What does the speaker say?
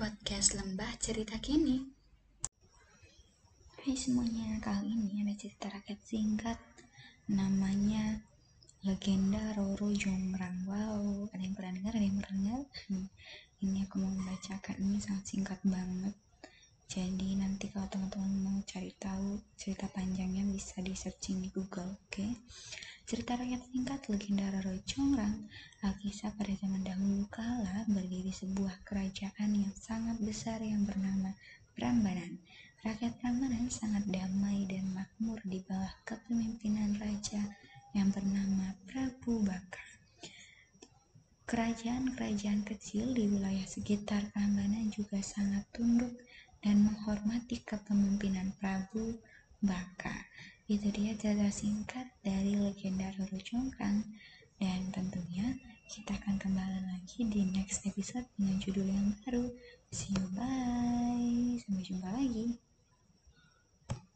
podcast Lembah Cerita Kini. Hai semuanya, kali ini ada cerita rakyat singkat namanya Legenda Roro Jonggrang. Wow, ada yang pernah dengar? Ada yang pernah dengar? Hmm, ini aku mau membacakan ini sangat singkat banget. Jadi nanti kalau teman-teman mau cari tahu cerita panjangnya bisa di searching di Google, oke? Okay? Cerita rakyat singkat legenda Roro Jonggrang Alkisah pada zaman dahulu kala berdiri sebuah kerajaan yang sangat besar yang bernama Prambanan. Rakyat Prambanan sangat damai dan makmur di bawah kepemimpinan raja yang bernama Prabu Baka. Kerajaan-kerajaan kecil di wilayah sekitar Prambanan juga sangat tunduk dan menghormati kepemimpinan Prabu Baka. Itu dia cerita singkat dari legenda Roro kita kembali lagi di next episode dengan judul yang baru. See you bye. Sampai jumpa lagi.